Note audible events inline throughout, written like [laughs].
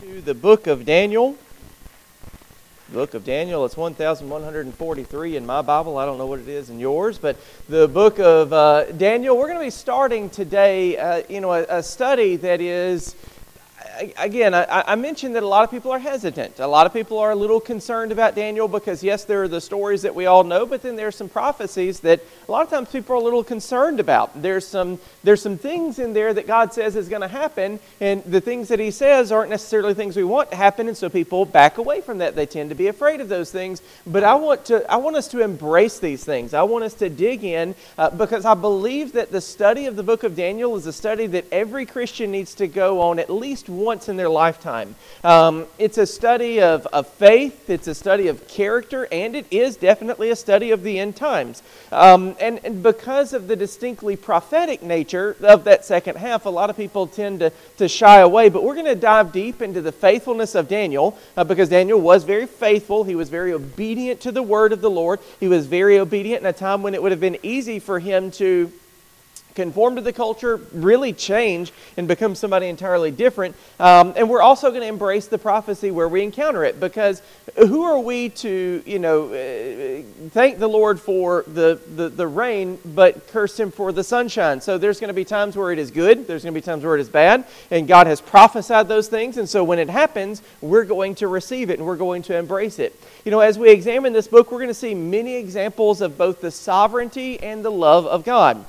to the book of Daniel. The book of Daniel, it's 1143 in my Bible. I don't know what it is in yours, but the book of uh, Daniel, we're going to be starting today, uh, you know, a, a study that is again, I, I, mentioned that a lot of people are hesitant. A lot of people are a little concerned about Daniel because, yes, there are the stories that we all know, but then there's some prophecies that a lot of times people are a little concerned about. There's some, there's some things in there that God says is going to happen, and the things that He says aren't necessarily things we want to happen, and so people back away from that. They tend to be afraid of those things. But I want, to, I want us to embrace these things. I want us to dig in uh, because I believe that the study of the book of Daniel is a study that every Christian needs to go on at least one once in their lifetime. Um, it's a study of, of faith, it's a study of character, and it is definitely a study of the end times. Um, and, and because of the distinctly prophetic nature of that second half, a lot of people tend to, to shy away. But we're going to dive deep into the faithfulness of Daniel uh, because Daniel was very faithful. He was very obedient to the word of the Lord. He was very obedient in a time when it would have been easy for him to conform to the culture, really change and become somebody entirely different. Um, and we're also going to embrace the prophecy where we encounter it because who are we to, you know, uh, thank the Lord for the, the, the rain, but curse him for the sunshine? So there's going to be times where it is good, there's going to be times where it is bad, and God has prophesied those things. And so when it happens, we're going to receive it and we're going to embrace it. You know, as we examine this book, we're going to see many examples of both the sovereignty and the love of God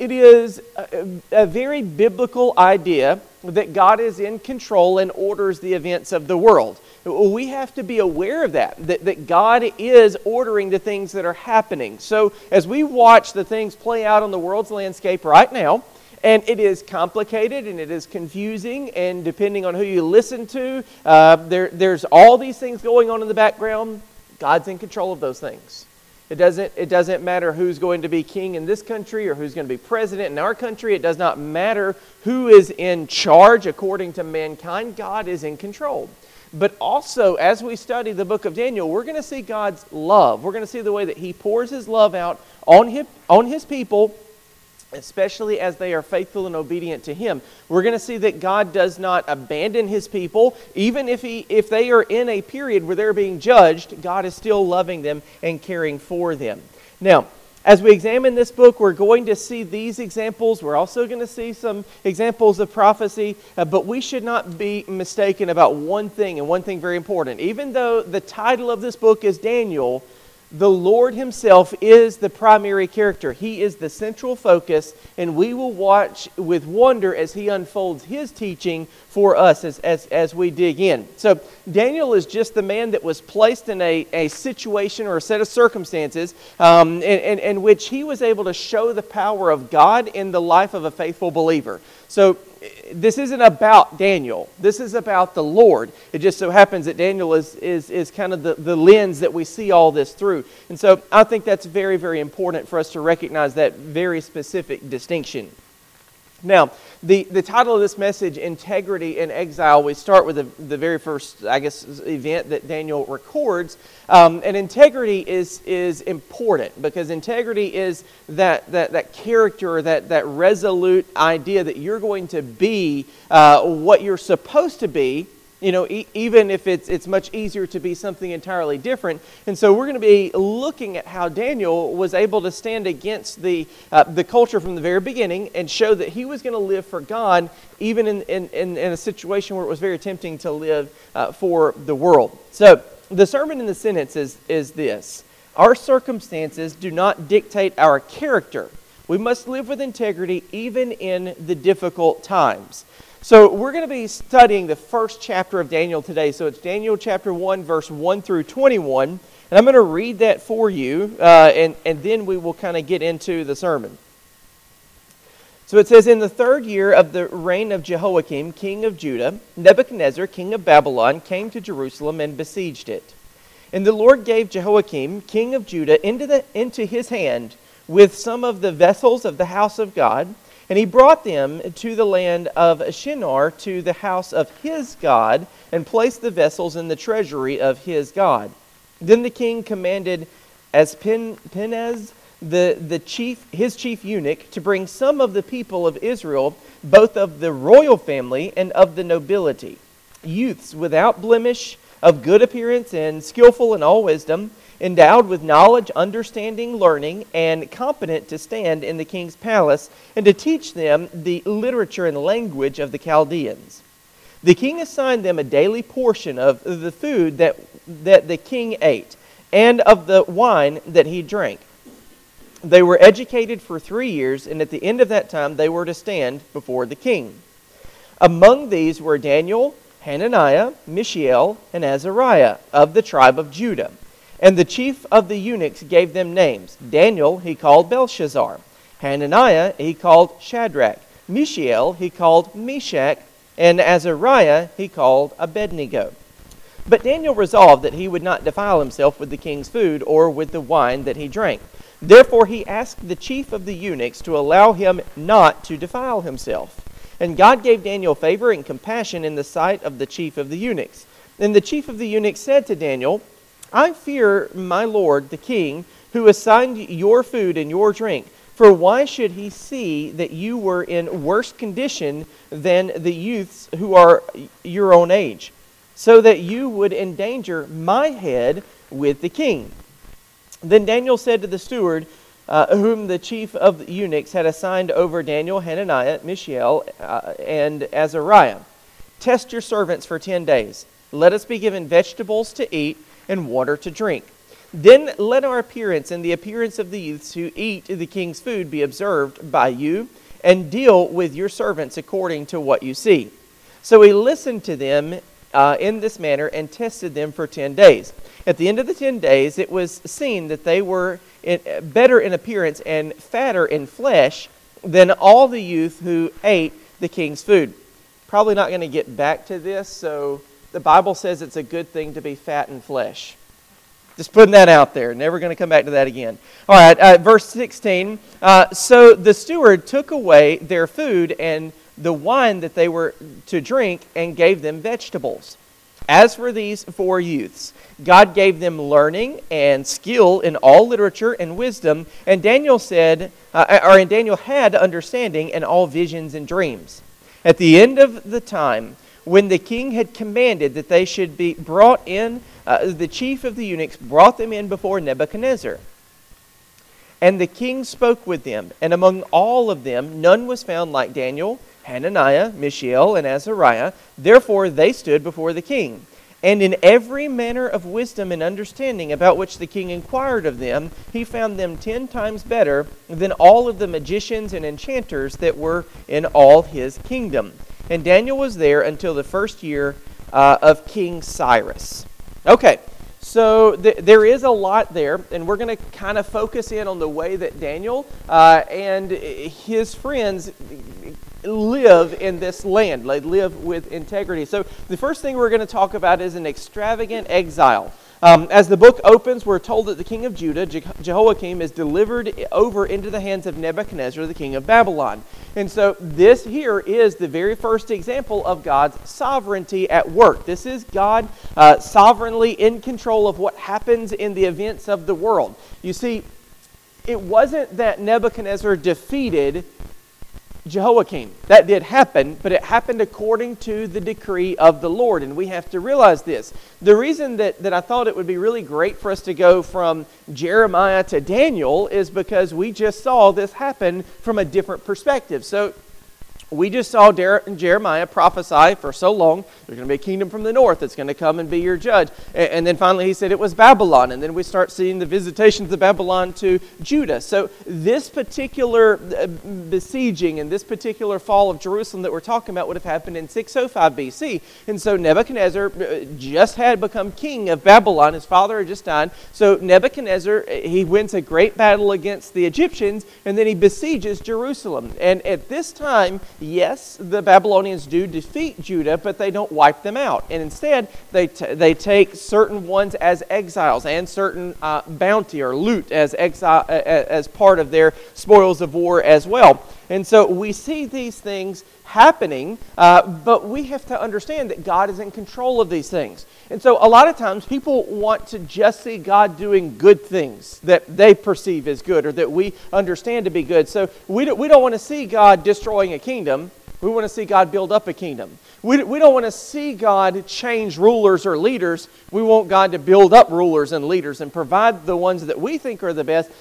it is a, a, very biblical idea that God is in control and orders the events of the world. We have to be aware of that, that, that God is ordering the things that are happening. So, as we watch the things play out on the world's landscape right now, and it is complicated and it is confusing, and depending on who you listen to, uh, there, there's all these things going on in the background. God's in control of those things. It doesn't, it doesn't matter who's going to be king in this country or who's going to be president in our country. It does not matter who is in charge according to mankind. God is in control. But also, as we study the book of Daniel, we're going to see God's love. We're going to see the way that He pours His love out on His, on his people especially as they are faithful and obedient to him we're going to see that god does not abandon his people even if he if they are in a period where they're being judged god is still loving them and caring for them now as we examine this book, we're going to see these examples. We're also going to see some examples of prophecy, uh, but we should not be mistaken about one thing, and one thing very important. Even though the title of this book is Daniel, the Lord Himself is the primary character. He is the central focus, and we will watch with wonder as He unfolds His teaching for us as, as, as we dig in. So, Daniel is just the man that was placed in a, a situation or a set of circumstances um, in, in, in which he was able to show the power of God in the life of a faithful believer. So, this isn't about Daniel. This is about the Lord. It just so happens that Daniel is, is, is kind of the, the lens that we see all this through. And so I think that's very, very important for us to recognize that very specific distinction. Now, the, the title of this message, Integrity in Exile, we start with the, the very first, I guess, event that Daniel records. Um, and integrity is, is important because integrity is that, that, that character, that, that resolute idea that you're going to be uh, what you're supposed to be you know, e- even if it's, it's much easier to be something entirely different. And so we're going to be looking at how Daniel was able to stand against the, uh, the culture from the very beginning and show that he was going to live for God, even in, in, in, in, a situation where it was very tempting to live uh, for the world. So the sermon in the sentence is, is this Our circumstances do not dictate our character. We must live with integrity even in the difficult times. So, we're going to be studying the first chapter of Daniel today. So, it's Daniel chapter 1, verse 1 through 21. And I'm going to read that for you, uh, and, and then we will kind of get into the sermon. So it says, In the third year of the reign of Jehoiakim, king of Judah, Nebuchadnezzar, king of Babylon, came to Jerusalem and besieged it. And the Lord gave Jehoiakim, king of Judah, into, the, into his hand with some of the vessels of the house of God and he brought them to the land of Shinar, to the house of his God, and placed the vessels in the treasury of his God. Then the king commanded Ashpenaz, the, the chief, his chief eunuch, to bring some of the people of Israel, both of the royal family and of the nobility. youths without blemish, of good appearance, and skillful in all wisdom, endowed with knowledge, understanding, learning, and competent to stand in the king's palace and to teach them the literature and language of the Chaldeans. The king assigned them a daily portion of the food that, that the king ate and of the wine that he drank. They were educated for three years, and at the end of that time they were to stand before the king. Among these were Daniel, Hananiah, Mishael, and Azariah of the tribe of Judah. And the chief of the eunuchs gave them names. Daniel he called Belteshazzar. Hananiah he called Shadrach. Mishael he called Meshach. And Azariah he called Abednego. But Daniel resolved that he would not defile himself with the king's food or with the wine that he drank. Therefore he asked the chief of the eunuchs to allow him not to defile himself. And God gave Daniel favor and compassion in the sight of the chief of the eunuchs. Then the chief of the eunuchs said to Daniel, I fear my lord the king, who assigned your food and your drink. For why should he see that you were in worse condition than the youths who are your own age, so that you would endanger my head with the king? Then Daniel said to the steward, uh, whom the chief of the eunuchs had assigned over Daniel, Hananiah, Mishael, uh, and Azariah. Test your servants for ten days. Let us be given vegetables to eat and water to drink. Then let our appearance and the appearance of the youths who eat the king's food be observed by you, and deal with your servants according to what you see. So he listened to them uh, in this manner and tested them for ten days. At the end of the ten days, it was seen that they were in, better in appearance and fatter in flesh than all the youth who ate the king's food. Probably not going to get back to this, so the Bible says it's a good thing to be fat in flesh. Just putting that out there. Never going to come back to that again. All right, uh, verse 16. Uh, so the steward took away their food and the wine that they were to drink and gave them vegetables. As for these four youths, God gave them learning and skill in all literature and wisdom, and Daniel said, uh, or and Daniel had understanding in all visions and dreams. At the end of the time, when the king had commanded that they should be brought in, uh, the chief of the eunuchs brought them in before Nebuchadnezzar. And the king spoke with them, and among all of them none was found like Daniel Hananiah, Mishael, and Azariah. Therefore they stood before the king. And in every manner of wisdom and understanding about which the king inquired of them, he found them ten times better than all of the magicians and enchanters that were in all his kingdom. And Daniel was there until the first year uh, of King Cyrus. Okay, so th- there is a lot there, and we're going to kind of focus in on the way that Daniel uh, and his friends live in this land. They live with integrity. So the first thing we're going to talk about is an extravagant exile. Um, as the book opens, we're told that the king of Judah, Je- Jehoiakim, is delivered over into the hands of Nebuchadnezzar, the king of Babylon. And so, this here is the very first example of God's sovereignty at work. This is God uh, sovereignly in control of what happens in the events of the world. You see, it wasn't that Nebuchadnezzar defeated Jehoiakim. That did happen, but it happened according to the decree of the Lord, and we have to realize this. The reason that, that I thought it would be really great for us to go from Jeremiah to Daniel is because we just saw this happen from a different perspective. So we just saw Jeremiah prophesy for so long there's going to be a kingdom from the north that's going to come and be your judge. And then finally he said it was Babylon. And then we start seeing the visitations of Babylon to Judah. So this particular uh, besieging and this particular fall of Jerusalem that we're talking about would have happened in 605 BC. And so Nebuchadnezzar uh, just had become king of Babylon. His father had just died. So Nebuchadnezzar, uh, he wins a great battle against the Egyptians and then he besieges Jerusalem. And at this time, yes, the Babylonians do defeat Judah, but they don't wipe them out. And instead, they, t- they take certain ones as exiles and certain uh, bounty or loot as, exile, uh, as part of their spoils of war as well. And so we see these things happening, uh, but we have to understand that God is in control of these things. And so a lot of times people want to just see God doing good things that they perceive as good or that we understand to be good. So we don't, we don't want to see God destroying a kingdom. We want to see God build up a kingdom. We, we don't want to see God change rulers or leaders. We want God to build up rulers and leaders and provide the ones that we think are the best.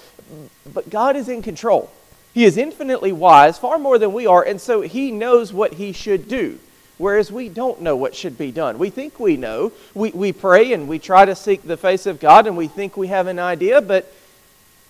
But God is in control. He is infinitely wise, far more than we are, and so He knows what He should do. Whereas we don't know what should be done. We think we know. We, we pray and we try to seek the face of God and we think we have an idea, but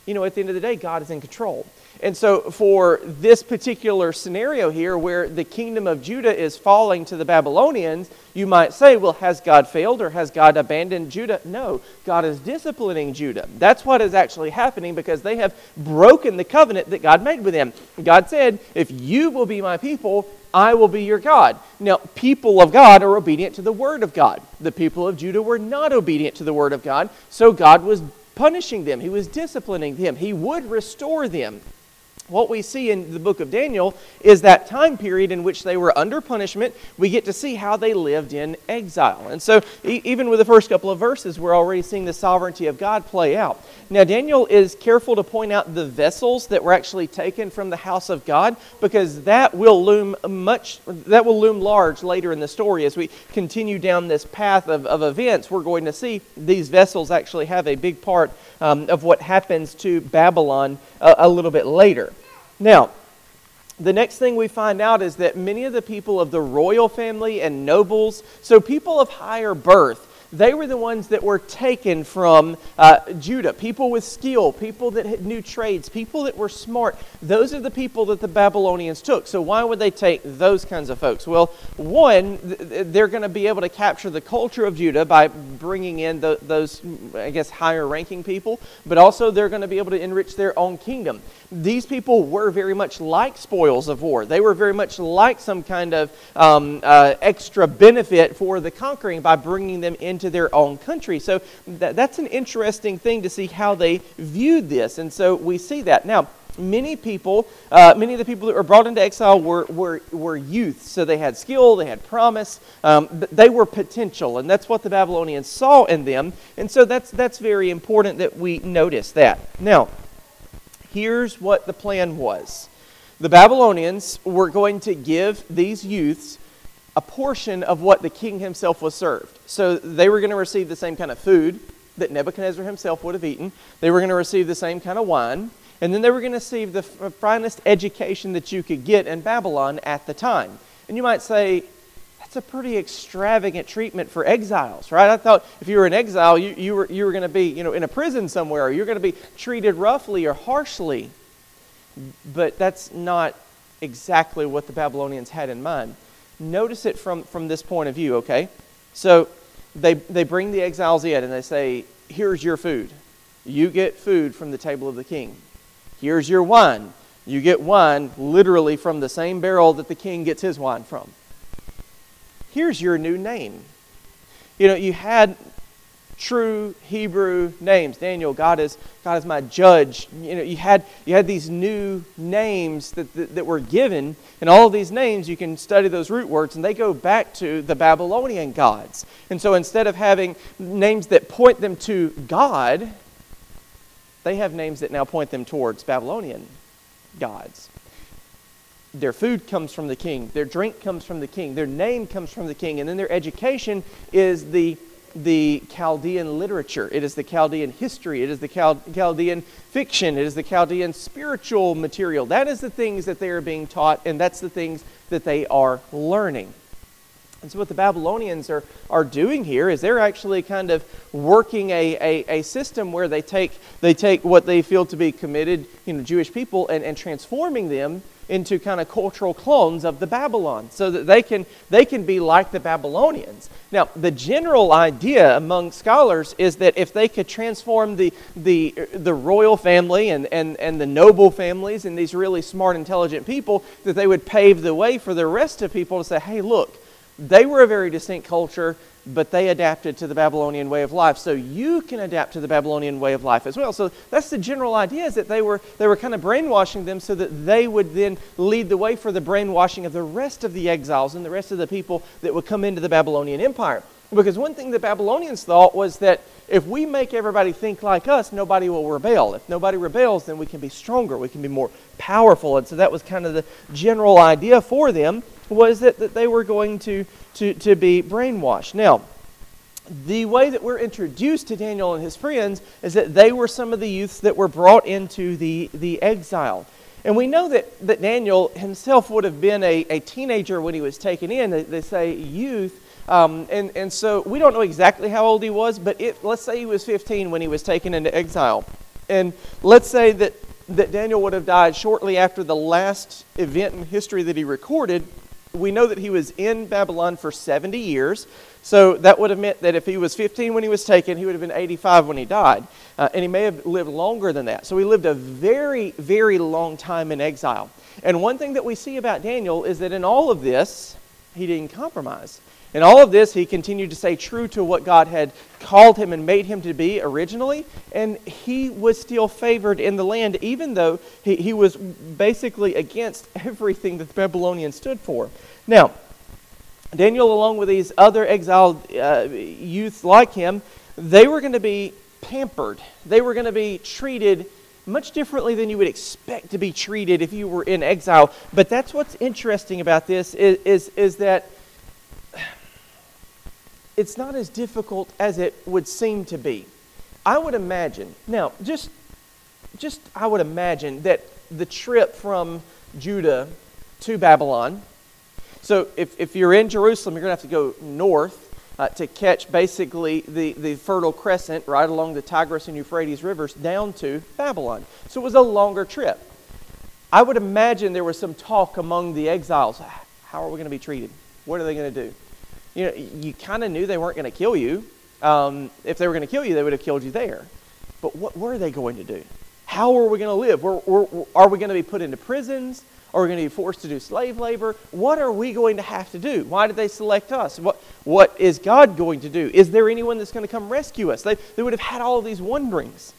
you know, at the end of the day, God is in control. And so, for this particular scenario here, where the kingdom of Judah is falling to the Babylonians, you might say, well, has God failed or has God abandoned Judah? No, God is disciplining Judah. That's what is actually happening because they have broken the covenant that God made with them. God said, if you will be my people, I will be your God. Now, people of God are obedient to the word of God. The people of Judah were not obedient to the word of God, so God was punishing them, He was disciplining them, He would restore them what we see in the book of Daniel is that time period in which they were under punishment. We get to see how they lived in exile. And so, e- even with the first couple of verses, we're already seeing the sovereignty of God play out. Now, Daniel is careful to point out the vessels that were actually taken from the house of God because that will loom much, that will loom large later in the story. As we continue down this path of, of events, we're going to see these vessels actually have a big part um, of what happens to Babylon a, a little bit later. Now, the next thing we find out is that many of the people of the royal family and nobles, so people of higher birth, they were the ones that were taken from uh, Judah. People with skill, people that knew trades, people that were smart. Those are the people that the Babylonians took. So, why would they take those kinds of folks? Well, one, they're going to be able to capture the culture of Judah by bringing in the, those, I guess, higher ranking people, but also they're going to be able to enrich their own kingdom. These people were very much like spoils of war, they were very much like some kind of um, uh, extra benefit for the conquering by bringing them into their own country. So that, that's an interesting thing to see how they viewed this. And so we see that. Now, many people, uh, many of the people that were brought into exile were, were, were youth. So they had skill, they had promise, um, they were potential. And that's what the Babylonians saw in them. And so that's, that's very important that we notice that. Now, here's what the plan was the Babylonians were going to give these youths a portion of what the king himself was served. So they were going to receive the same kind of food that Nebuchadnezzar himself would have eaten. They were going to receive the same kind of wine. And then they were going to receive the finest education that you could get in Babylon at the time. And you might say, that's a pretty extravagant treatment for exiles, right? I thought if you were in exile, you, you were, you were going to be you know, in a prison somewhere, or you're going to be treated roughly or harshly. But that's not exactly what the Babylonians had in mind notice it from, from this point of view, okay? So they, they bring the exiles in and they say, Here's your food. You get food from the table of the king. Here's your wine. You get wine literally from the same barrel that the king gets his wine from. Here's your new name. You know, you had true Hebrew names. Daniel, God is, God is my judge. You know, you had, you had these new names that, that, that were given, and all of these names, you can study those root words, and they go back to the Babylonian gods. And so instead of having names that point them to God, they have names that now point them towards Babylonian gods. Their food comes from the king, their drink comes from the king, their name comes from the king, and then their education is the the Chaldean literature, it is the Chaldean history, it is the Chal- Chaldean fiction, it is the Chaldean spiritual material. That is the things that they are being taught, and that's the things that they are learning. And so, what the Babylonians are, are doing here is they're actually kind of working a, a, a, system where they take, they take what they feel to be committed you know, Jewish people and, and transforming them into kind of cultural clones of the Babylon so that they can, they can be like the Babylonians. Now, the general idea among scholars is that if they could transform the, the, the royal family and, and, and the noble families and these really smart, intelligent people, that they would pave the way for the rest of people to say, hey, look, they were a very distinct culture but they adapted to the Babylonian way of life. So you can adapt to the Babylonian way of life as well. So that's the general idea is that they were, they were kind of brainwashing them so that they would then lead the way for the brainwashing of the rest of the exiles and the rest of the people that would come into the Babylonian Empire. Because one thing the Babylonians thought was that if we make everybody think like us, nobody will rebel. If nobody rebels, then we can be stronger, we can be more powerful. And so that was kind of the general idea for them. Was that, that they were going to, to, to be brainwashed. Now, the way that we're introduced to Daniel and his friends is that they were some of the youths that were brought into the, the exile. And we know that, that Daniel himself would have been a, a teenager when he was taken in. They, they say youth. Um, and, and so we don't know exactly how old he was, but it, let's say he was 15 when he was taken into exile. And let's say that, that Daniel would have died shortly after the last event in history that he recorded. We know that he was in Babylon for 70 years. So that would have meant that if he was 15 when he was taken, he would have been 85 when he died. Uh, and he may have lived longer than that. So he lived a very, very long time in exile. And one thing that we see about Daniel is that in all of this, he didn't compromise. In all of this, he continued to stay true to what God had called him and made him to be originally, and he was still favored in the land, even though he, he was basically against [laughs] everything that the Babylonians stood for. Now, Daniel, along with these other exiled uh, youths like him, they were going to be pampered. They were going to be treated much differently than you would expect to be treated if you were in exile. But that's what's interesting about this is, is, is that it's not as difficult as it would seem to be. I would imagine, now, just, just I would imagine that the trip from Judah to Babylon, so if, if you're in Jerusalem, you're going to have to go north uh, to catch basically the, the Fertile Crescent right along the Tigris and Euphrates rivers down to Babylon. So it was a longer trip. I would imagine there was some talk among the exiles. How are we going to be treated? What are they going to do? You know, you kind of knew they weren't going to kill you. Um, if they were going to kill you, they would have killed you there. But what were they going to do? How are we going to live? We're, we're, are we going to be put into prisons? Are we going to be forced to do slave labor? What are we going to have to do? Why did they select us? What, what is God going to do? Is there anyone that's going to come rescue us? They, they would have had all these wonderings.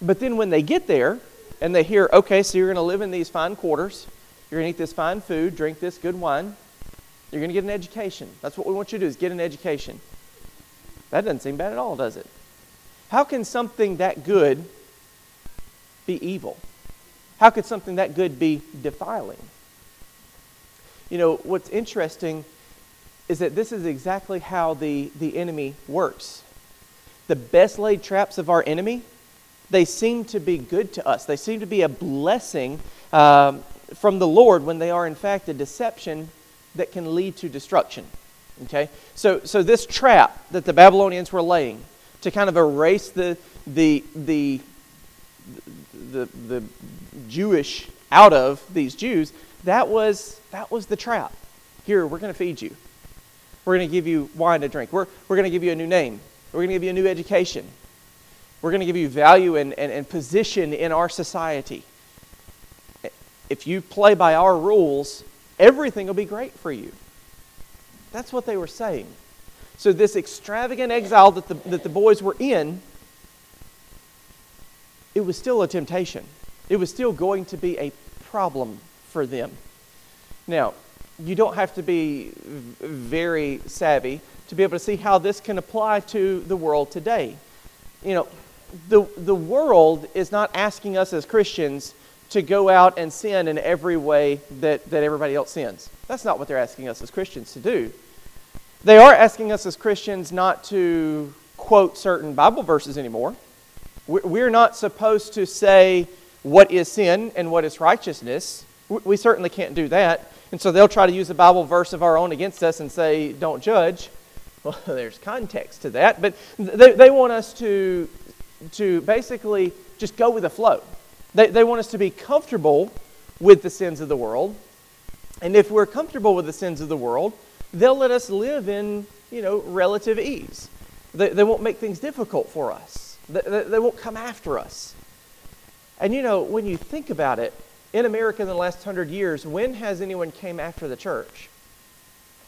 But then when they get there and they hear, okay, so you're going to live in these fine quarters, you're going to eat this fine food, drink this good wine, you're going to get an education. That's what we want you to do is get an education. That doesn't seem bad at all, does it? How can something that good be evil? How could something that good be defiling? You know, what's interesting is that this is exactly how the, the enemy works. The best laid traps of our enemy, they seem to be good to us. They seem to be a blessing um, from the Lord when they are, in fact, a deception that can lead to destruction. Okay? So, so this trap that the Babylonians were laying to kind of erase the, the, the, the, the Jewish out of these Jews, that was, that was the trap. Here, we're going to feed you. We're going to give you wine to drink. We're, we're going to give you a new name. We're going to give you a new education. We're going to give you value and, and, and position in our society. If you play by our rules, everything will be great for you. That's what they were saying. So, this extravagant exile that the, that the boys were in, it was still a temptation. It was still going to be a problem for them. Now, you don't have to be very savvy to be able to see how this can apply to the world today. You know, the, the world is not asking us as Christians to go out and sin in every way that, that everybody else sins. That's not what they're asking us as Christians to do. They are asking us as Christians not to quote certain Bible verses anymore. We're not supposed to say what is sin and what is righteousness. We certainly can't do that. And so they'll try to use a Bible verse of our own against us and say, don't judge. [laughs] Well, there's context to that. But they, they want us to, to basically just go with the flow. They, they want us to be comfortable with the sins of the world. And if we're comfortable with the sins of the world, they'll let us live in, you know, relative ease. They, they won't make things difficult for us. They, they, they won't come after us. And you know, when you think about it, in America in the last hundred years, when has anyone came after the church?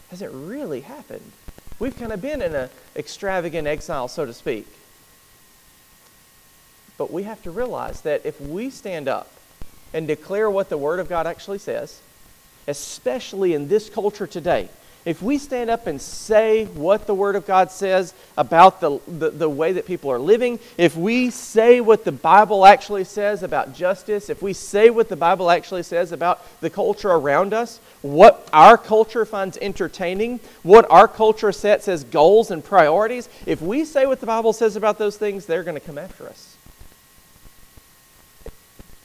Has it really happened? We've kind of been in an extravagant exile, so to speak. But we have to realize that if we stand up and declare what the Word of God actually says, especially in this culture today, if we stand up and say what the Word of God says about the, the, the, way that people are living, if we say what the Bible actually says about justice, if we say what the Bible actually says about the culture around us, what our culture finds entertaining, what our culture sets as goals and priorities, if we say what the Bible says about those things, they're going to come after us.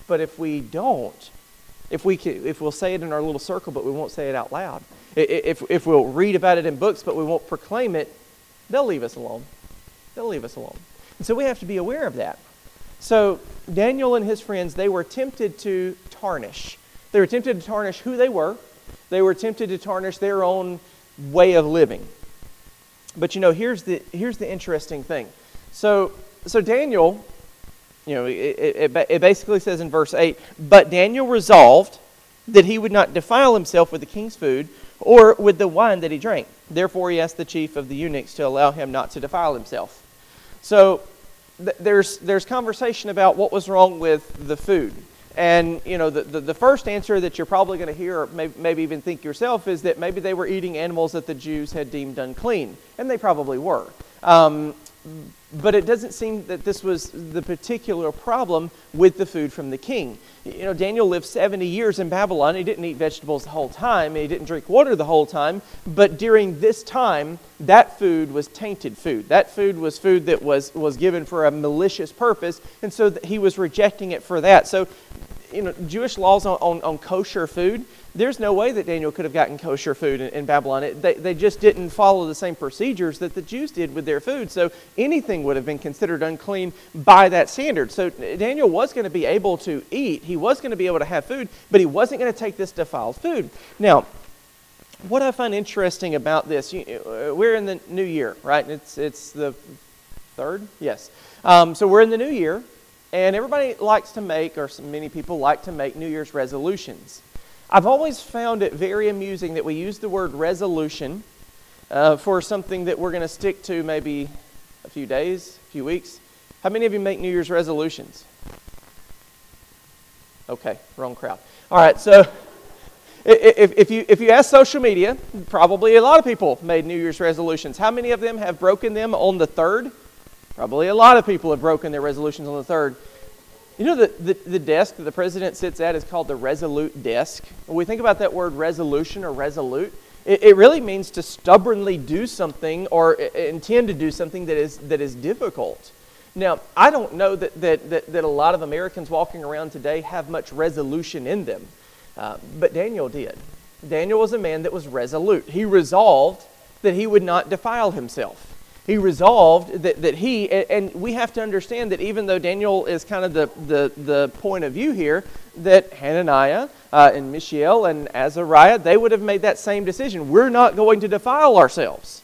But if we don't, if, we can, if we'll say it in our little circle, but we won't say it out loud, if, if we'll read about it in books, but we won't proclaim it, they'll leave us alone. They'll leave us alone. And so we have to be aware of that. So Daniel and his friends, they were tempted to tarnish. They were tempted to tarnish who they were. They were tempted to tarnish their own way of living. But you know, here's the, here's the interesting thing. So, so Daniel, you know, it, it, it basically says in verse 8, but Daniel resolved that he would not defile himself with the king's food or with the wine that he drank. Therefore, he asked the chief of the eunuchs to allow him not to defile himself. So th- there's, there's conversation about what was wrong with the food. And, you know, the, the, the first answer that you're probably going to hear, or maybe, maybe even think yourself, is that maybe they were eating animals that the Jews had deemed unclean. And they probably were. Um, but it doesn't seem that this was the particular problem with the food from the king. You know, Daniel lived 70 years in Babylon. He didn't eat vegetables the whole time, he didn't drink water the whole time. But during this time, that food was tainted food. That food was food that was, was given for a malicious purpose, and so he was rejecting it for that. So, you know, Jewish laws on, on, on kosher food there's no way that Daniel could have gotten kosher food in, in Babylon. It, they, they just didn't follow the same procedures that the Jews did with their food. So anything would have been considered unclean by that standard. So Daniel was going to be able to eat, he was going to be able to have food, but he wasn't going to take this defiled food. Now, what I find interesting about this, you, uh, we're in the new year, right? It's, it's the third? Yes. Um, so we're in the new year, and everybody likes to make, or many people like to make New Year's resolutions. I've always found it very amusing that we use the word resolution uh, for something that we're going to stick to maybe a few days, a few weeks. How many of you make New Year's resolutions? Okay, wrong crowd. All right, so if, if, you, if you ask social media, probably a lot of people made New Year's resolutions. How many of them have broken them on the third? Probably a lot of people have broken their resolutions on the third. You know, the, the, the, desk that the president sits at is called the resolute desk. When we think about that word resolution or resolute, it, it really means to stubbornly do something or intend to do something that is, that is difficult. Now, I don't know that, that, that, that a lot of Americans walking around today have much resolution in them, uh, but Daniel did. Daniel was a man that was resolute. He resolved that he would not defile himself he resolved that, that he, and we have to understand that even though Daniel is kind of the, the, the point of view here, that Hananiah uh, and Mishael and Azariah, they would have made that same decision. We're not going to defile ourselves.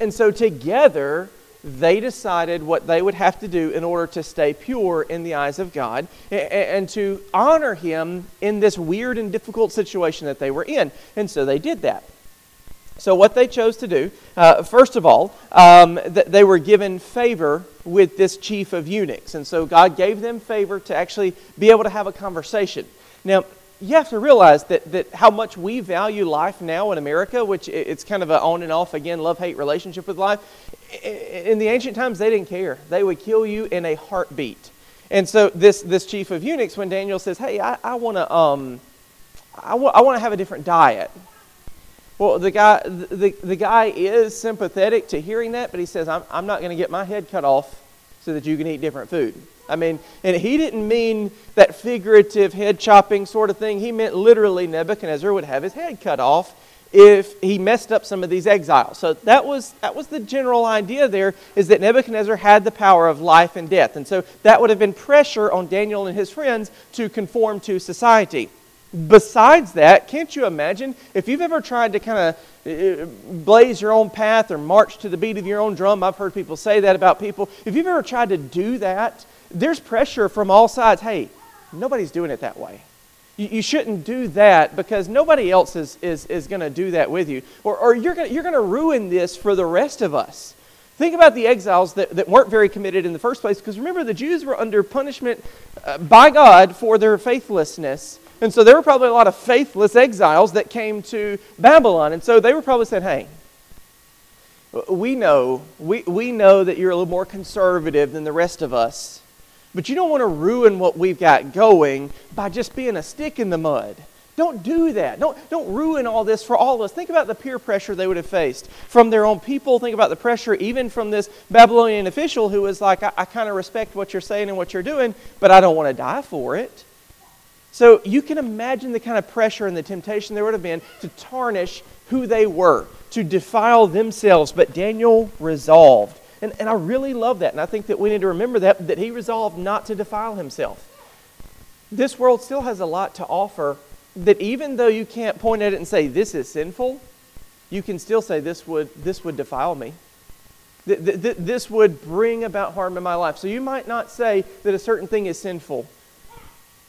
And so together, they decided what they would have to do in order to stay pure in the eyes of God and, and to honor Him in this weird and difficult situation that they were in. And so they did that. So, what they chose to do, uh, first of all, um, th- they were given favor with this chief of eunuchs. And so, God gave them favor to actually be able to have a conversation. Now, you have to realize that, that how much we value life now in America, which it's kind of an on and off again love hate relationship with life. In the ancient times, they didn't care. They would kill you in a heartbeat. And so this this chief of eunuchs, when Daniel says, "Hey, I, I want to um, I, w- I want to have a different diet," Well, the guy, the, the guy is sympathetic to hearing that, but he says, I'm, I'm not going to get my head cut off so that you can eat different food. I mean, and he didn't mean that figurative head chopping sort of thing. He meant literally Nebuchadnezzar would have his head cut off if he messed up some of these exiles. So that was, that was the general idea there, is that Nebuchadnezzar had the power of life and death. And so that would have been pressure on Daniel and his friends to conform to society. Besides that, can't you imagine if you've ever tried to kind of uh, blaze your own path or march to the beat of your own drum? I've heard people say that about people. If you've ever tried to do that, there's pressure from all sides. Hey, nobody's doing it that way. You, you shouldn't do that because nobody else is, is, is going to do that with you. Or, or you're going you're to ruin this for the rest of us. Think about the exiles that, that weren't very committed in the first place because remember, the Jews were under punishment uh, by God for their faithlessness And so there were probably a lot of faithless exiles that came to Babylon. And so they were probably saying, hey, we know, we, we know that you're a little more conservative than the rest of us, but you don't want to ruin what we've got going by just being a stick in the mud. Don't do that. Don't, don't ruin all this for all of us. Think about the peer pressure they would have faced from their own people. Think about the pressure even from this Babylonian official who was like, I, I kind of respect what you're saying and what you're doing, but I don't want to die for it. So you can imagine the kind of pressure and the temptation there would have been to tarnish who they were, to defile themselves. But Daniel resolved. And, and I really love that. And I think that we need to remember that, that he resolved not to defile himself. This world still has a lot to offer that even though you can't point at it and say, this is sinful, you can still say, this would, this would defile me. This would bring about harm in my life. So you might not say that a certain thing is sinful,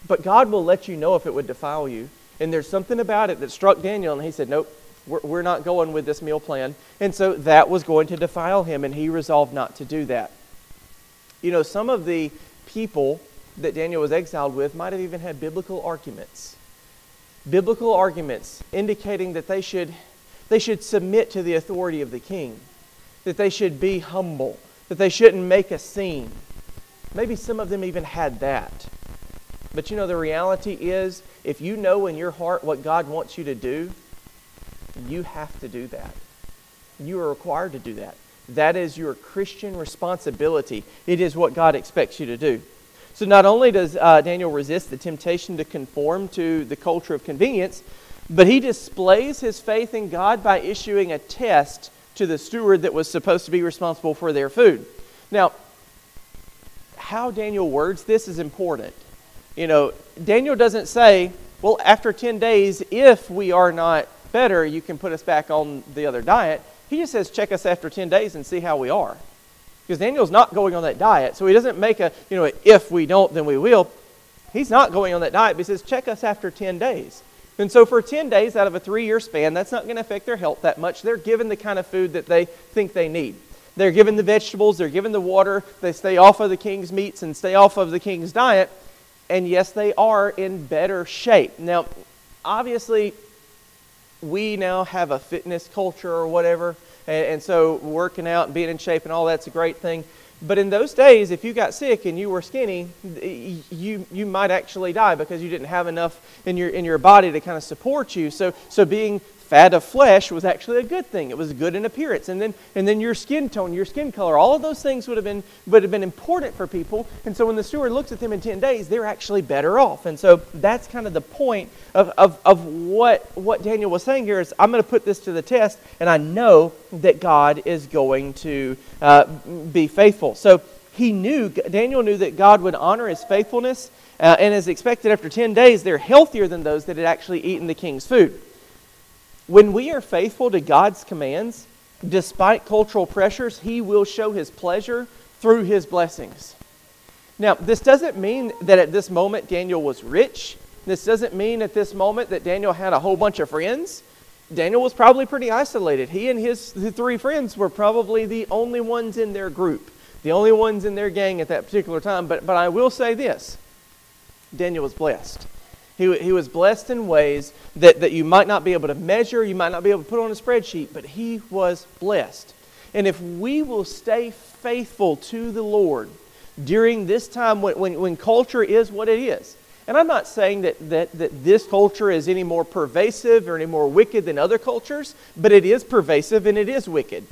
but God will let you know if it would defile you. And there's something about it that struck Daniel, and he said, Nope, we're, we're not going with this meal plan. And so that was going to defile him, and he resolved not to do that. You know, some of the people that Daniel was exiled with might have even had biblical arguments biblical arguments indicating that they should, they should submit to the authority of the king, that they should be humble, that they shouldn't make a scene. Maybe some of them even had that. But you know, the reality is, if you know in your heart what God wants you to do, you have to do that. You are required to do that. That is your Christian responsibility. It is what God expects you to do. So not only does uh, Daniel resist the temptation to conform to the culture of convenience, but he displays his faith in God by issuing a test to the steward that was supposed to be responsible for their food. Now, how Daniel words this is important. You know, Daniel doesn't say, well, after 10 days, if we are not better, you can put us back on the other diet. He just says, check us after 10 days and see how we are. Because Daniel's not going on that diet. So he doesn't make a, you know, if we don't, then we will. He's not going on that diet, but he says, check us after 10 days. And so for 10 days out of a three year span, that's not going to affect their health that much. They're given the kind of food that they think they need. They're given the vegetables, they're given the water, they stay off of the king's meats and stay off of the king's diet. And yes, they are in better shape. Now, obviously, we now have a fitness culture or whatever and, and so working out and being in shape and all that's a great thing. But in those days, if you got sick and you were skinny, you, you might actually die because you didn't have enough in your, in your body to kind of support you. So, so being fat of flesh was actually a good thing. It was good in appearance. And then, and then your skin tone, your skin color, all of those things would have, been, would have been important for people. And so when the steward looks at them in 10 days, they're actually better off. And so that's kind of the point of, of, of what, what Daniel was saying here is I'm going to put this to the test, and I know that God is going to uh, be faithful. So he knew, Daniel knew that God would honor his faithfulness. Uh, and as expected, after 10 days, they're healthier than those that had actually eaten the king's food. When we are faithful to God's commands, despite cultural pressures, He will show His pleasure through His blessings. Now, this doesn't mean that at this moment Daniel was rich. This doesn't mean at this moment that Daniel had a whole bunch of friends. Daniel was probably pretty isolated. He and his three friends were probably the only ones in their group, the only ones in their gang at that particular time. But, but I will say this Daniel was blessed. He, he was blessed in ways that, that you might not be able to measure, you might not be able to put on a spreadsheet, but he was blessed. And if we will stay faithful to the Lord during this time when, when, when culture is what it is, and I'm not saying that, that, that this culture is any more pervasive or any more wicked than other cultures, but it is pervasive and it is wicked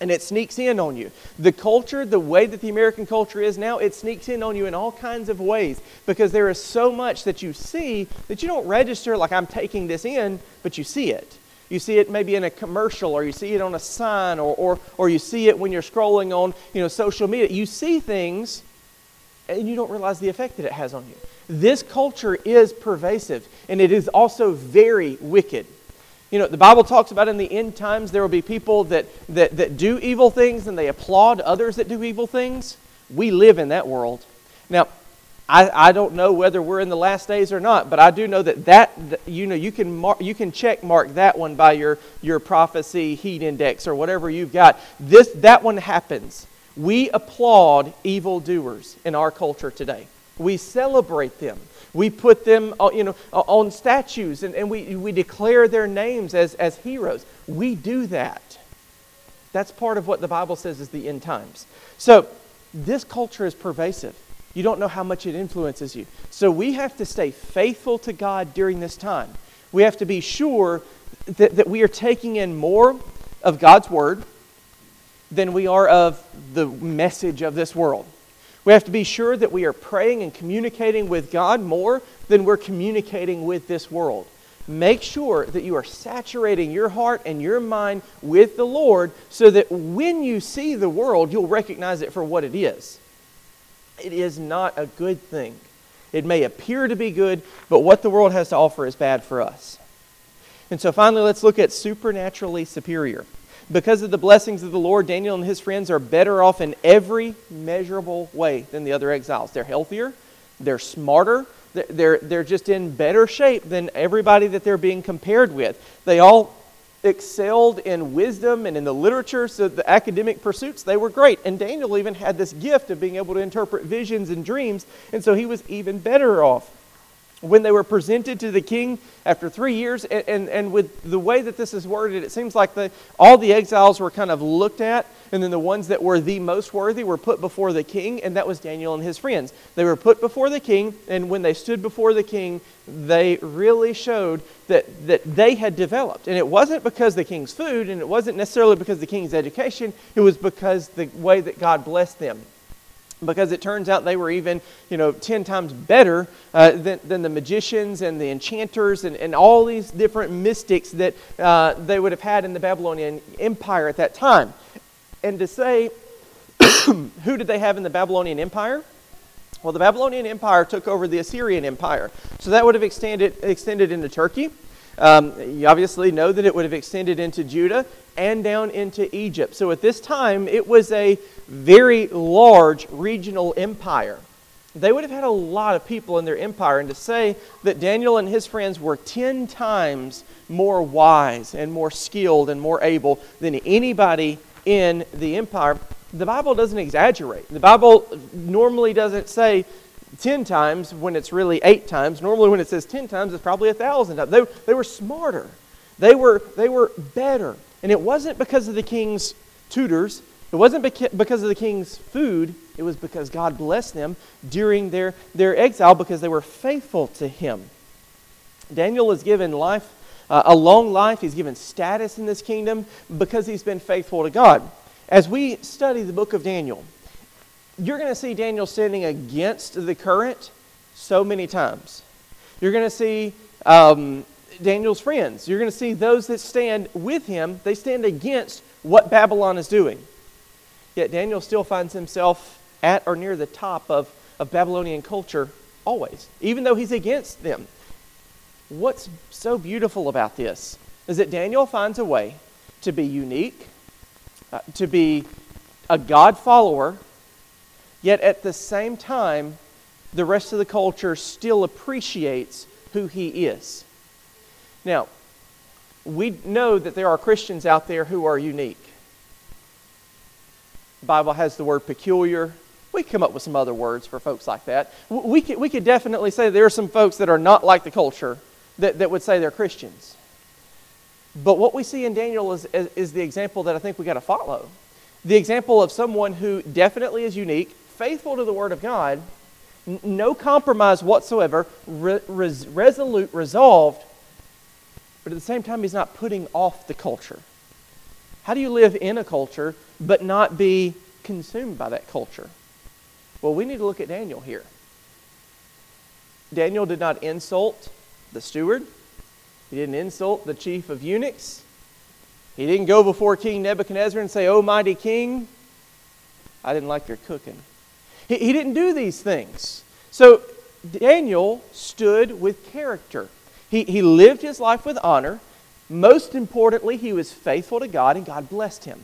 and it sneaks in on you. The culture, the way that the American culture is now, it sneaks in on you in all kinds of ways because there is so much that you see that you don't register like I'm taking this in, but you see it. You see it maybe in a commercial or you see it on a sign or, or, or you see it when you're scrolling on you know, social media. You see things and you don't realize the effect that it has on you. This culture is pervasive and it is also very wicked. You know, the Bible talks about in the end times there will be people that, that, that do evil things and they applaud others that do evil things. We live in that world. Now, I, I don't know whether we're in the last days or not, but I do know that that, you know, you can, mark, you can check mark that one by your, your prophecy heat index or whatever you've got. This, that one happens. We applaud evildoers in our culture today. We celebrate them. We put them uh, you know, on statues and, and we, we declare their names as, as heroes. We do that. That's part of what the Bible says is the end times. So, this culture is pervasive. You don't know how much it influences you. So, we have to stay faithful to God during this time. We have to be sure that, that we are taking in more of God's Word than we are of the message of this world. We have to be sure that we are praying and communicating with God more than we're communicating with this world. Make sure that you are saturating your heart and your mind with the Lord so that when you see the world, you'll recognize it for what it is. It is not a good thing. It may appear to be good, but what the world has to offer is bad for us. And so finally, let's look at supernaturally superior. Because of the blessings of the Lord, Daniel and his friends are better off in every measurable way than the other exiles. They're healthier, they're smarter, they're, they're just in better shape than everybody that they're being compared with. They all excelled in wisdom and in the literature, so the academic pursuits, they were great. And Daniel even had this gift of being able to interpret visions and dreams, and so he was even better off when they were presented to the king after three years, and, and, and, with the way that this is worded, it seems like the, all the exiles were kind of looked at, and then the ones that were the most worthy were put before the king, and that was Daniel and his friends. They were put before the king, and when they stood before the king, they really showed that, that they had developed. And it wasn't because the king's food, and it wasn't necessarily because the king's education, it was because the way that God blessed them because it turns out they were even, you know, 10 times better uh, than, than the magicians and the enchanters and, and all these different mystics that uh, they would have had in the Babylonian Empire at that time. And to say, [coughs] who did they have in the Babylonian Empire? Well, the Babylonian Empire took over the Assyrian Empire. So that would have extended, extended into Turkey. Um, you obviously know that it would have extended into Judah and down into Egypt. So at this time, it was a very large regional empire. They would have had a lot of people in their empire, and to say that Daniel and his friends were 10 times more wise and more skilled and more able than anybody in the empire, the Bible doesn't exaggerate. The Bible normally doesn't say 10 times when it's really 8 times. Normally, when it says 10 times, it's probably a 1,000 times. They, they were smarter, they were, they were better. And it wasn't because of the king's tutors, it wasn't because of the king's food, it was because God blessed them during their, their exile because they were faithful to him. Daniel is given life, uh, a long life. He's given status in this kingdom because he's been faithful to God. As we study the book of Daniel, you're going to see Daniel standing against the current so many times. You're going to see um, Daniel's friends. You're going to see those that stand with him, they stand against what Babylon is doing. Yet Daniel still finds himself at or near the top of, of Babylonian culture always, even though he's against them. What's so beautiful about this is that Daniel finds a way to be unique, uh, to be a God follower Yet at the same time, the rest of the culture still appreciates who he is. Now, we know that there are Christians out there who are unique. The Bible has the word peculiar. We come up with some other words for folks like that. We could, we could definitely say there are some folks that are not like the culture that, that would say they're Christians. But what we see in Daniel is, is, is the example that I think we got to follow. The example of someone who definitely is unique, faithful to the Word of God, n- no compromise whatsoever, re- res- resolute, resolved, but at the same time, he's not putting off the culture. How do you live in a culture but not be consumed by that culture? Well, we need to look at Daniel here. Daniel did not insult the steward, he didn't insult the chief of eunuchs. He didn't go before King Nebuchadnezzar and say, Oh, mighty king, I didn't like your cooking. He, he didn't do these things. So Daniel stood with character. He, he lived his life with honor. Most importantly, he was faithful to God, and God blessed him.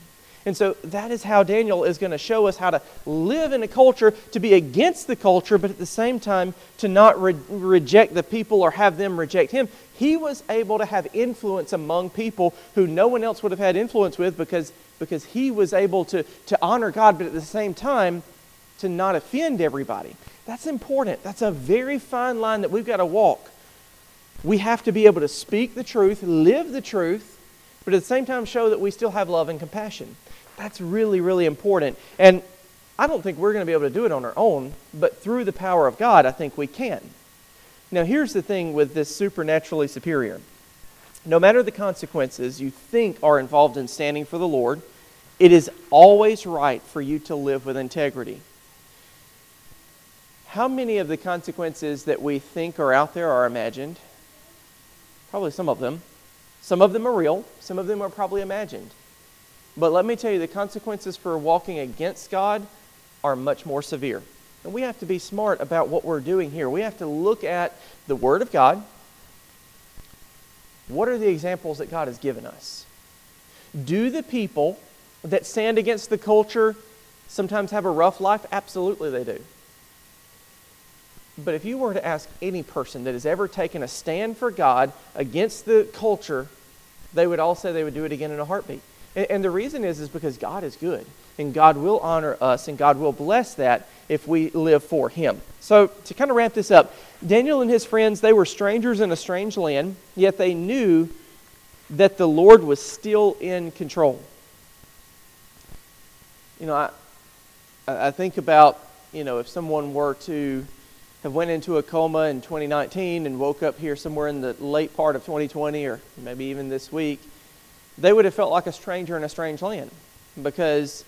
And so that is how Daniel is going to show us how to live in a culture, to be against the culture, but at the same time to not re- reject the people or have them reject him. He was able to have influence among people who no one else would have had influence with because, because he was able to, to honor God, but at the same time to not offend everybody. That's important. That's a very fine line that we've got to walk. We have to be able to speak the truth, live the truth, but at the same time show that we still have love and compassion. That's really, really important. And I don't think we're going to be able to do it on our own, but through the power of God, I think we can. Now, here's the thing with this supernaturally superior no matter the consequences you think are involved in standing for the Lord, it is always right for you to live with integrity. How many of the consequences that we think are out there are imagined? Probably some of them. Some of them are real, some of them are probably imagined. But let me tell you, the consequences for walking against God are much more severe. And we have to be smart about what we're doing here. We have to look at the Word of God. What are the examples that God has given us? Do the people that stand against the culture sometimes have a rough life? Absolutely, they do. But if you were to ask any person that has ever taken a stand for God against the culture, they would all say they would do it again in a heartbeat. And, and the reason is, is because God is good, and God will honor us, and God will bless that if we live for Him. So to kind of wrap this up, Daniel and his friends, they were strangers in a strange land, yet they knew that the Lord was still in control. You know, I, I think about, you know, if someone were to went into a coma in 2019 and woke up here somewhere in the late part of 2020 or maybe even this week, they would have felt like a stranger in a strange land because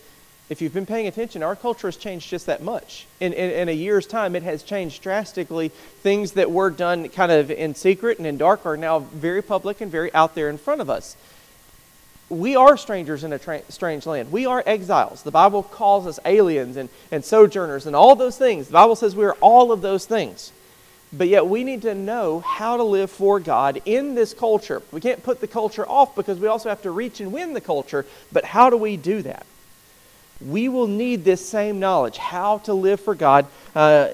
if you've been paying attention, our culture has changed just that much. In, in, in, a year's time, it has changed drastically. Things that were done kind of in secret and in dark are now very public and very out there in front of us we are strangers in a tra- strange land. We are exiles. The Bible calls us aliens and, and sojourners and all those things. The Bible says we are all of those things. But yet we need to know how to live for God in this culture. We can't put the culture off because we also have to reach and win the culture. But how do we do that? We will need this same knowledge how to live for God uh,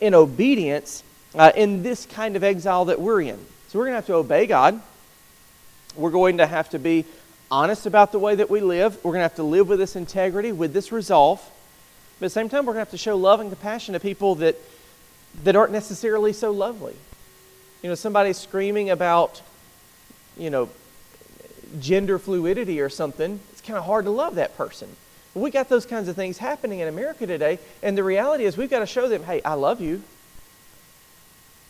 in obedience uh, in this kind of exile that we're in. So we're going to have to obey God. We're going to have to be honest about the way that we live. We're going to have to live with this integrity, with this resolve. But at the same time, we're going to have to show love and compassion to people that, that aren't necessarily so lovely. You know, somebody screaming about, you know, gender fluidity or something, it's kind of hard to love that person. We got those kinds of things happening in America today, and the reality is we've got to show them, hey, I love you.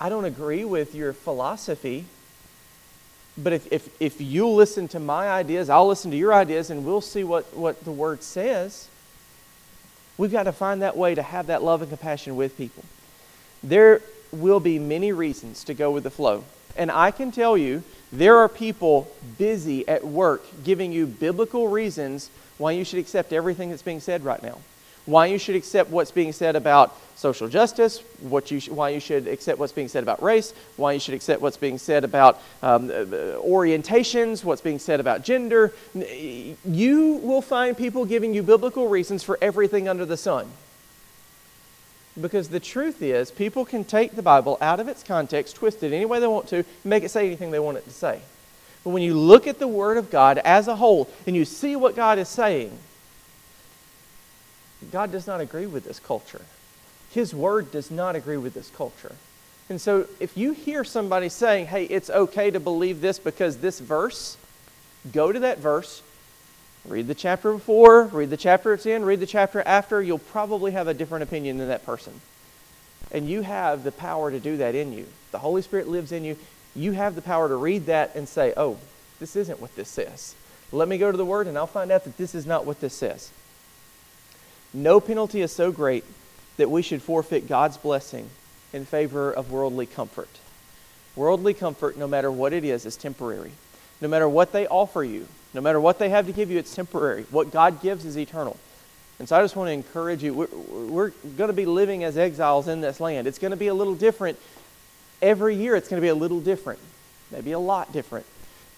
I don't agree with your philosophy, but if, if, if you'll listen to my ideas, I'll listen to your ideas, and we'll see what, what the Word says. We've got to find that way to have that love and compassion with people. There will be many reasons to go with the flow. And I can tell you, there are people busy at work giving you biblical reasons why you should accept everything that's being said right now why you should accept what's being said about social justice, what you sh- why you should accept what's being said about race, why you should accept what's being said about um, uh, orientations, what's being said about gender. You will find people giving you biblical reasons for everything under the sun. Because the truth is, people can take the Bible out of its context, twist it any way they want to, make it say anything they want it to say. But when you look at the Word of God as a whole and you see what God is saying, God does not agree with this culture. His word does not agree with this culture. And so if you hear somebody saying, hey, it's okay to believe this because this verse, go to that verse, read the chapter before, read the chapter it's in, read the chapter after, you'll probably have a different opinion than that person. And you have the power to do that in you. The Holy Spirit lives in you. You have the power to read that and say, oh, this isn't what this says. Let me go to the Word and I'll find out that this is not what this says. No penalty is so great that we should forfeit God's blessing in favor of worldly comfort. Worldly comfort, no matter what it is, is temporary. No matter what they offer you, no matter what they have to give you, it's temporary. What God gives is eternal. And so I just want to encourage you. We're, we're going to be living as exiles in this land. It's going to be a little different. Every year, it's going to be a little different, maybe a lot different.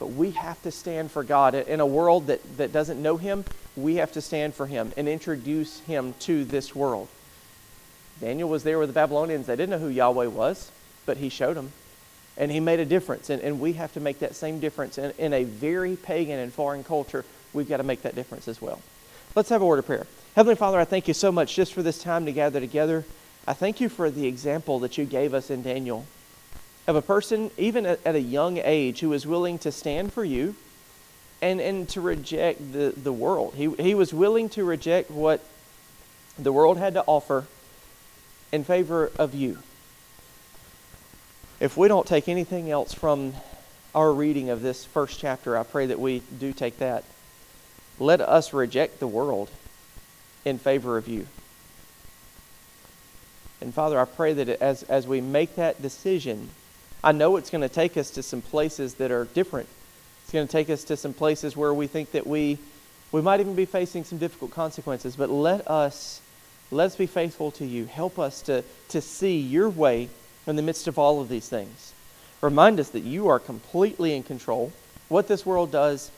But we have to stand for God. In a world that, that doesn't know Him, we have to stand for Him and introduce Him to this world. Daniel was there with the Babylonians. They didn't know who Yahweh was, but He showed them. And He made a difference. And, and we have to make that same difference. In, in a very pagan and foreign culture, we've got to make that difference as well. Let's have a word of prayer. Heavenly Father, I thank you so much just for this time to gather together. I thank you for the example that you gave us in Daniel of a person, even at, a young age, who was willing to stand for you and, and to reject the, the world. He, he was willing to reject what the world had to offer in favor of you. If we don't take anything else from our reading of this first chapter, I pray that we do take that. Let us reject the world in favor of you. And Father, I pray that as, as we make that decision, I know it's going to take us to some places that are different. It's going to take us to some places where we think that we, we might even be facing some difficult consequences. But let us, let us be faithful to you. Help us to, to see your way in the midst of all of these things. Remind us that you are completely in control. What this world does,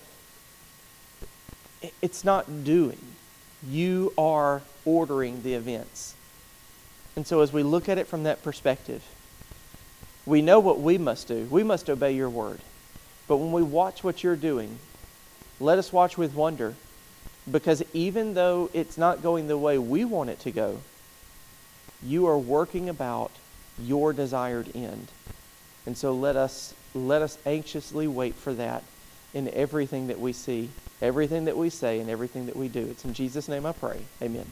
it's not doing. You are ordering the events. And so as we look at it from that perspective, we know what we must do. We must obey your word. But when we watch what you're doing, let us watch with wonder because even though it's not going the way we want it to go, you are working about your desired end. And so let us let us anxiously wait for that in everything that we see, everything that we say, and everything that we do. It's in Jesus' name I pray. Amen.